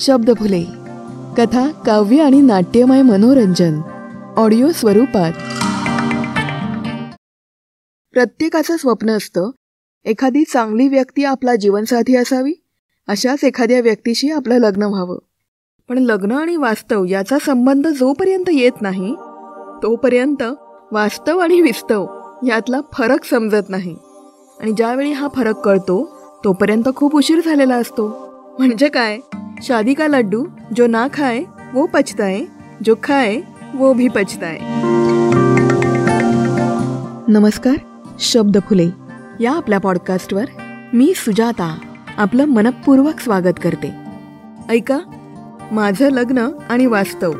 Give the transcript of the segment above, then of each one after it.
शब्द फुले कथा काव्य आणि नाट्यमय मनोरंजन. ऑडिओ स्वरूपात. प्रत्येकाचं स्वप्न असतं एखादी चांगली व्यक्ती आपला जीवनसाथी असावी अशाच एखाद्या व्यक्तीशी आपलं लग्न व्हावं. पण लग्न आणि वास्तव याचा संबंध जोपर्यंत येत नाही तोपर्यंत वास्तव आणि विस्तव यातला फरक समजत नाही. आणि ज्यावेळी हा फरक कळतो तोपर्यंत खूप उशीर झालेला असतो. म्हणजे काय? शादी का लड्डू जो ना खाए वो पचताए जो खाए वो भी पचताए नमस्कार शब्द फुले या आपल्या पॉडकास्टवर मी सुजाता आपलं मनपूर्वक स्वागत करते. ऐका माझं लग्न आणि वास्तव.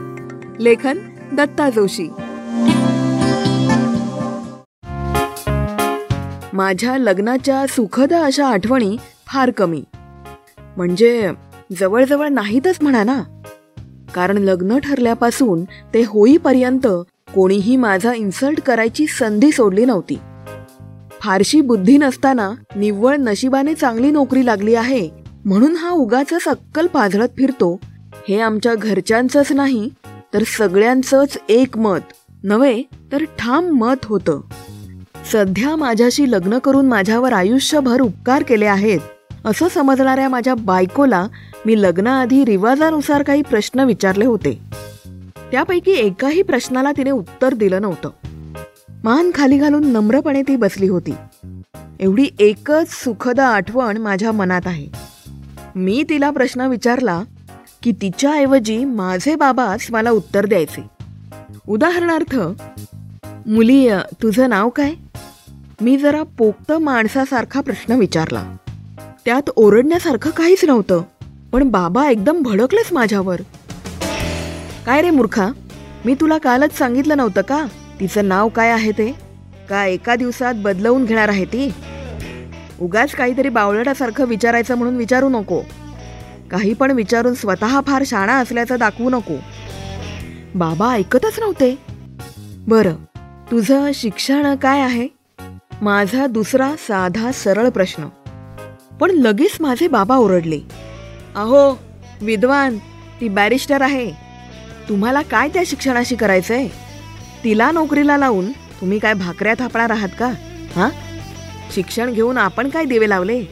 लेखन दत्ता जोशी. माझ्या लग्नाच्या सुखद अशा आठवणी फार कमी. म्हणजे जवळजवळ नाहीतच म्हणा ना. कारण लग्न ठरल्यापासून ते होईपर्यंत कोणीही माझा इन्सल्ट करायची संधी सोडली नव्हती. फारशी बुद्धी नसताना निव्वळ नशिबाने चांगली नोकरी लागली आहे म्हणून हा उगाच अक्कल पाझळत फिरतो. हे आमच्या घरच्यांचंच नाही तर सगळ्यांचंच एक मत नव्हे तर ठाम मत होतं. सध्या माझ्याशी लग्न करून माझ्यावर आयुष्यभर उपकार केले आहेत. असं समजणाऱ्या माझ्या बायकोला मी लग्नाआधी रिवाजानुसार काही प्रश्न विचारले होते. त्यापैकी एकाही प्रश्नाला तिने उत्तर दिलं नव्हतं. मान खाली घालून नम्रपणे ती बसली होती. एवढी एकच सुखद आठवण माझ्या मनात आहे. मी तिला प्रश्न विचारला की तिच्याऐवजी माझे बाबाच मला उत्तर द्यायचे. उदाहरणार्थ मुली तुझं नाव काय? मी जरा पोक्त माणसासारखा प्रश्न विचारला. त्यात ओरडण्यासारखं काहीच नव्हतं. पण बाबा एकदम भडकलेच माझ्यावर. काय रे मूर्खा? मी तुला कालच सांगितलं नव्हतं का? तिचं नाव काय आहे ते? का एका दिवसात बदलवून घेणार आहे ती? उगाच काहीतरी बावळटासारखं विचारायचं म्हणून विचारू नको. काही पण विचारून स्वतः फार शाणा असल्याचं दाखवू नको. बाबा ऐकतच नव्हते. बरं तुझं शिक्षण काय आहे? माझा दुसरा साधा सरळ प्रश्न. पण लगेच माझे बाबा ओरडले. अहो विद्वान ती बॅरिस्टर आहे. तुम्हाला काय त्या शिक्षणाशी करायचंय? तिला नोकरीला लावून तुम्ही काय भाकऱ्या थापणार आहात का? हां? शिक्षण घेऊन आपण काय दिवे लावले?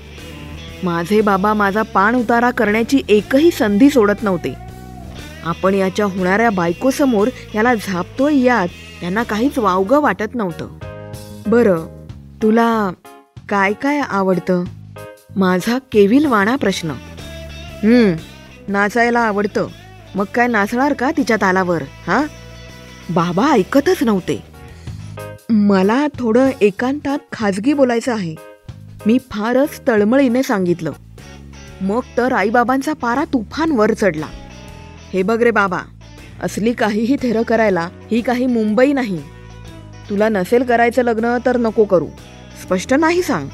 माझे बाबा माझा पाण उतारा करण्याची एकही संधी सोडत नव्हते. आपण याच्या होणाऱ्या बायकोसमोर याला झापतोय यात त्यांना काहीच वावगं वाटत नव्हतं. बरं तुला काय काय आवडतं? माझा केविल वाणा प्रश्न. नाचायला आवडतं. मग काय नाचणार का तिच्या तालावर हा? बाबा ऐकतच नव्हते. मला थोडं एकांतात खाजगी बोलायचं आहे. मी फारच तळमळीने सांगितलं. मग तर आईबाबांचा पारा तुफान वर चढला. हे बघ रे बाबा असली काहीही थेरं करायला ही काही मुंबई नाही. तुला नसेल करायचं लग्न तर नको करू. स्पष्ट नाही सांग.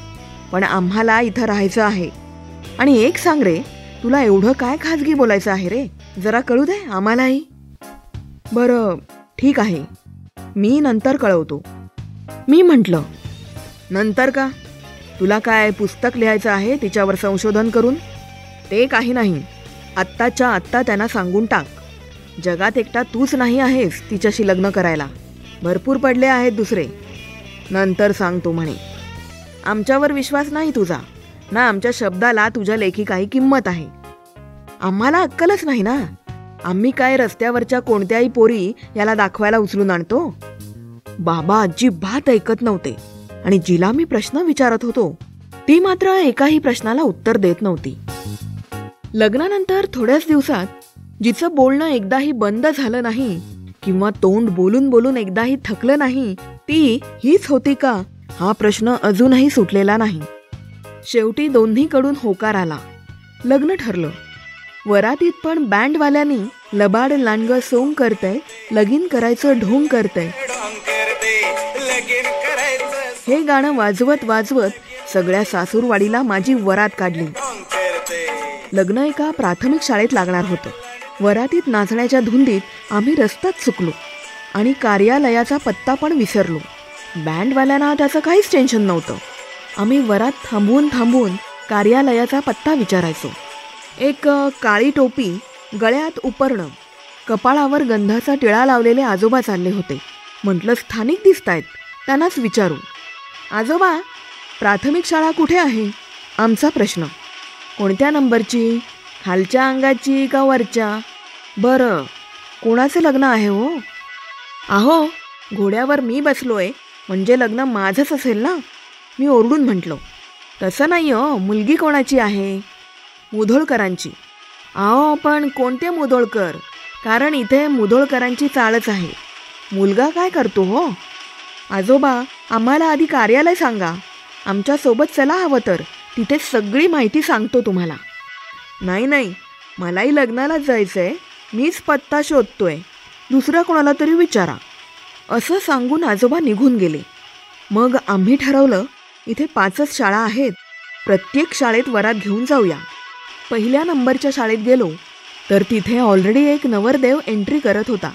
पण आम्हाला इथं राहायचं आहे. आणि एक सांग रे तुला एवढं काय खाजगी बोलायचं आहे रे? जरा कळू दे आम्हालाही. बरं ठीक आहे. मी नंतर कळवतो. मी म्हटलं नंतर का? तुला काय पुस्तक लिहायचं आहे तिच्यावर संशोधन करून? ते काही नाही. आत्ताच्या आत्ता त्यांना सांगून टाक. जगात एकटा तूच नाही आहेस तिच्याशी लग्न करायला. भरपूर पडले आहेत दुसरे. नंतर सांगतो म्हणे. आमच्यावर विश्वास नाही तुझा. ना आमच्या शब्दाला तुझ्या लेखी काही किंमत आहे. आम्हाला अक्कलच नाही ना? आम्ही काय रस्त्यावरच्या कोणत्याही पोरी याला दाखवायला उचलून आणतो? बाबा अजिबात ऐकत नव्हते. आणि जिला मी प्रश्न विचारत होतो ती मात्र एकाही प्रश्नाला उत्तर देत नव्हती. लग्नानंतर थोड्याच दिवसात जिचं बोलणं एकदाही बंद झालं नाही किंवा तोंड बोलून बोलून एकदाही थकलं नाही ती हीच होती का? हा प्रश्न अजूनही सुटलेला नाही. शेवटी दोन्हीकडून होकार आला. लग्न ठरलं. वरातीत पण बँडवाल्यांनी लबाड लांडग सोंग करतय लगीन करायचं ढोंग करतय. हे गाणं वाजवत वाजवत सगळ्या सासूरवाडीला माझी वरात काढली. लग्न एका प्राथमिक शाळेत लागणार होतं. वरातीत नाचण्याच्या धुंदीत आम्ही रस्ताच चुकलो आणि कार्यालयाचा पत्ता पण विसरलो. बँडवाल्यांना त्याचं काहीच टेन्शन नव्हतं. आम्ही वरात थांबवून थांबवून कार्यालयाचा पत्ता विचारायचो. एक काळी टोपी गळ्यात उपरणं कपाळावर गंधाचा टिळा लावलेले आजोबा चालले होते. म्हटलं स्थानिक दिसत आहेत त्यांनाच विचारू. आजोबा प्राथमिक शाळा कुठे आहे? आमचा प्रश्न. कोणत्या नंबरची? खालच्या अंगाची का वरच्या? बरं कोणाचं लग्न आहे हो? आहो घोड्यावर मी बसलोय म्हणजे लग्न माझंच असेल ना? मी ओरडून म्हटलो. तसं नाही हो मुलगी कोणाची आहे? मुधोळकरांची. आहो पण कोणते मुधोळकर? कारण इथे मुधोळकरांची चाळच आहे. मुलगा काय करतो हो? आजोबा आम्हाला आधी कार्यालय सांगा. आमच्यासोबत चला हवं तर तिथे सगळी माहिती सांगतो तुम्हाला. नाही नाही मलाही लग्नालाच जायचं आहे मीच पत्ता शोधतोय. दुसऱ्या कोणाला तरी विचारा. असं सांगून आजोबा निघून गेले. मग आम्ही ठरवलं इथे पाचच शाळा आहेत. प्रत्येक शाळेत वरात घेऊन जाऊया. पहिल्या नंबरच्या शाळेत गेलो तर तिथे ऑलरेडी एक नवरदेव एंट्री करत होता.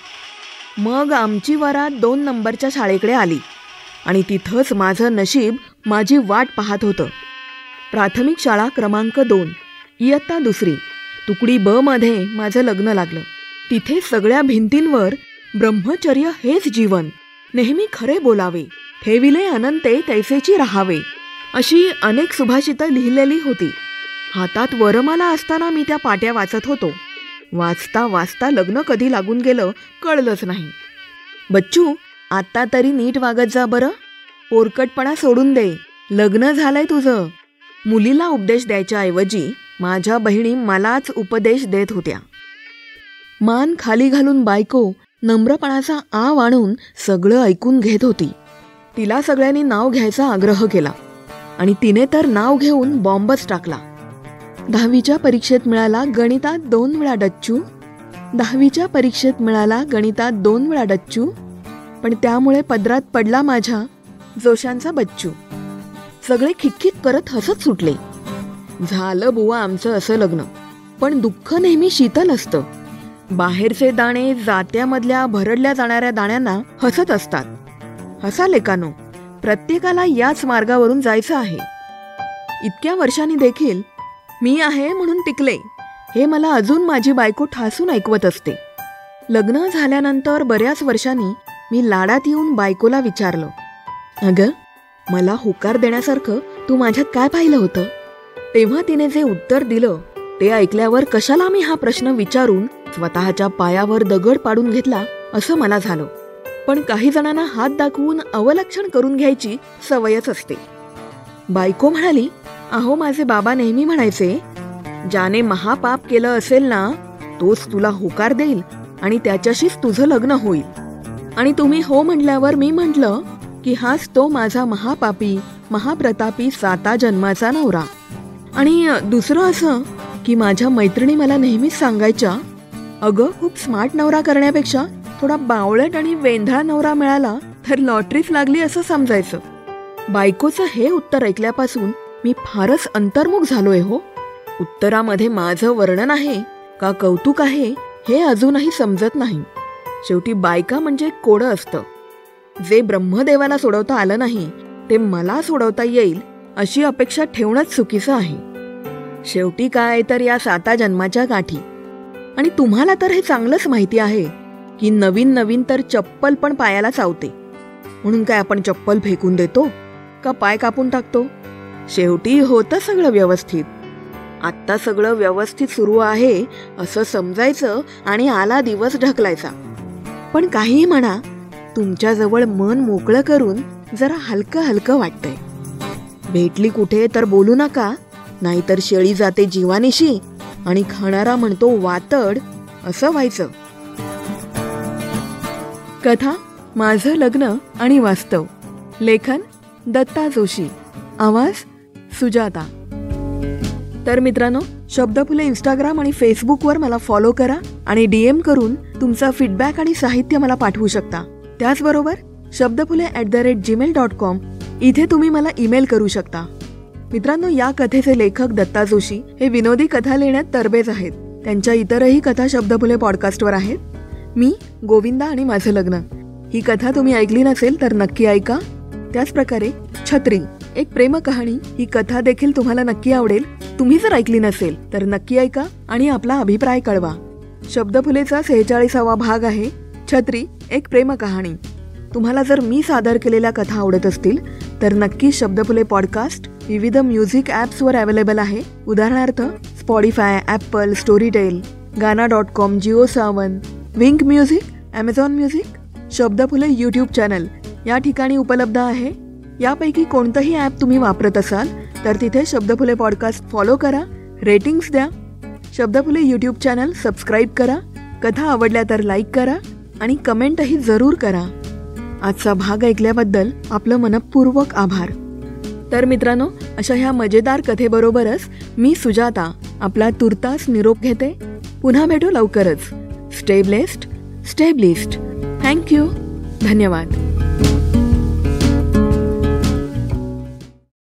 मग आमची वरात दोन नंबरच्या शाळेकडे आली आणि तिथंच माझं नशीब माझी वाट पाहत होतं. प्राथमिक शाळा क्रमांक दोन इयत्ता दुसरी. तुकडी ब मध्ये माझं लग्न लागलं. तिथे सगळ्या भिंतींवर ब्रह्मचर्य हेच जीवन. नेहमी खरे बोलावे. ठेविले अनंते तैसेची राहावे. अशी अनेक सुभाषितं लिहिलेली होती. हातात वरमाला असताना मी त्या पाट्या वाचत होतो. वाचता वाचता लग्न कधी लागून गेलं कळलंच नाही. बच्चू आत्ता तरी नीट वागत जा बरं. पोरकटपणा सोडून दे. लग्न झालंय तुझं. मुलीला उपदेश द्यायच्या ऐवजी माझ्या बहिणी मलाच उपदेश देत होत्या. मान खाली घालून बायको नम्रपणाचा आव आणून सगळं ऐकून घेत होती. तिला सगळ्यांनी नाव घ्यायचा आग्रह केला आणि तिने तर नाव घेऊन बॉम्बच टाकला. दहावीच्या परीक्षेत मिळाला गणितात दोन वेळा डच्चू दहावीच्या परीक्षेत मिळाला गणितात दोन वेळा डच्चू पण त्यामुळे पदरात पडला माझ्या जोशांचा बच्चू. सगळे खिक्खिक करत हसत सुटले. झालं बुवा आमचं असं लग्न पण दुःख नेहमी शीतल असतं. बाहेरचे दाणे जात्यामधल्या भरडल्या जाणाऱ्या दाण्यांना हसत असतात. हसा लेकानो प्रत्येकाला याच मार्गावरून जायचं आहे. इतक्या वर्षांनी देखील मी आहे म्हणून टिकले हे मला अजून माझी बायको ठासून ऐकवत असते. लग्न झाल्यानंतर बऱ्याच वर्षांनी मी लाडात येऊन बायकोला विचारलं अगं मला होकार देण्यासारखं तू माझ्यात काय पाहिलं होतं? तेव्हा तिने जे उत्तर दिलं ते ऐकल्यावर कशाला मी हा प्रश्न विचारून स्वतःच्या पायावर दगड पाडून घेतला असं मला झालं. पण काही जणांना हात दाखवून अवलक्षण करून घ्यायची सवयच असते. बायको म्हणाली अहो माझे बाबा नेहमी म्हणायचे ज्याने महापाप केलं असेल ना तोच तुला होकार देईल आणि त्याच्याशीच तुझं लग्न होईल. आणि तुम्ही हो म्हटल्यावर मी म्हटलं की हाच तो माझा महापापी महाप्रतापी साता जन्माचा नवरा. आणि दुसरं असं की माझ्या मैत्रिणी मला नेहमीच सांगायच्या अगं खूप स्मार्ट नवरा करण्यापेक्षा थोडा बावळट आणि वेंधळा नवरा मिळाला तर लॉटरीच लागली असं समजायचं. बायकोचं हे उत्तर ऐकल्यापासून मी फारच अंतर्मुख झालोय हो. उत्तरामध्ये माझं वर्णन आहे का कौतुक आहे हे अजूनही समजत नाही. शेवटी बायका म्हणजे कोडं असतं. जे ब्रह्मदेवाला सोडवता आलं नाही ते मला सोडवता येईल अशी अपेक्षा ठेवणंच चुकीचं आहे. शेवटी काय तर या साता जन्माच्या गाठी आणि तुम्हाला तर हे चांगलंच माहिती आहे की नवीन नवीन तर चप्पल पण पायाला चावते. म्हणून काय आपण चप्पल फेकून देतो का पाय कापून टाकतो? शेवटी होतं सगळं व्यवस्थित. आत्ता सगळं व्यवस्थित सुरू आहे असं समजायचं आणि आला दिवस ढकलायचा. पण काहीही म्हणा तुमच्याजवळ मन मोकळं करून जरा हलकं हलकं वाटतंय. भेटली कुठे तर बोलू नका नाहीतर शेळी जाते जीवानिशी आणि खाणारा म्हणतो वातड असं व्हायचं. कथा माझं लग्न आणि वास्तव. लेखन दत्ता जोशी. आवाज सुजाता. तर मित्रांनो शब्दफुले इंस्टाग्राम आणि फेसबुकवर मला फॉलो करा आणि डीएम करून तुमचा फीडबॅक आणि साहित्य मला पाठवू शकता. त्याचबरोबर Shabdphule at the rate Gmail dot com इथे तुम्ही मला ईमेल करू शकता. मित्रांनो या कथेचे लेखक दत्ता जोशी हे विनोदी कथा लिहिण्यात तरबेज आहेत. त्यांच्या इतरही कथा शब्दफुले पॉडकास्टवर आहेत. मी गोविंदा आणि माझं लग्न. ही कथा तुम्ही ऐकली नसेल तर नक्की ऐका. त्याचप्रकारे छत्री एक प्रेम कहाणी. ही कथा देखील तुम्हाला नक्की आवडेल. तुम्ही जर ऐकली नसेल तर नक्की ऐका आणि आपला अभिप्राय कळवा. शब्दफुलेचा सेहेचाळीसावा भाग आहे छत्री एक प्रेम कहाणी. तुम्हाला जर मी सादर केलेल्या कथा आवडत असतील तर नक्की शब्दफुले पॉडकास्ट विविध म्युझिक ॲप्सवर अवेलेबल आहे. उदाहरणार्थ Spotify Apple Storytel Gaana dot com Jio Saavn Wink music Amazon music Shabdphule YouTube channel या ठिकाणी उपलब्ध आहे. यापैकी कोणतंही ॲप तुम्ही वापरत असाल तर तिथे शब्दफुले पॉडकास्ट फॉलो करा रेटिंग्स द्या. शब्दफुले यूट्यूब चॅनल सबस्क्राईब करा कथा आवडल्या तर लाईक करा आणि कमेंटही जरूर करा. आजचा भाग ऐकल्याबद्दल आपलं मनपूर्वक आभार. तर मित्रांनो अशा ह्या मजेदार कथेबरोबरच मी सुजाता आपला तुर्तास निरोप घेते. पुन्हा भेटू लवकरच. Stay blessed stay blessed thank you धन्यवाद.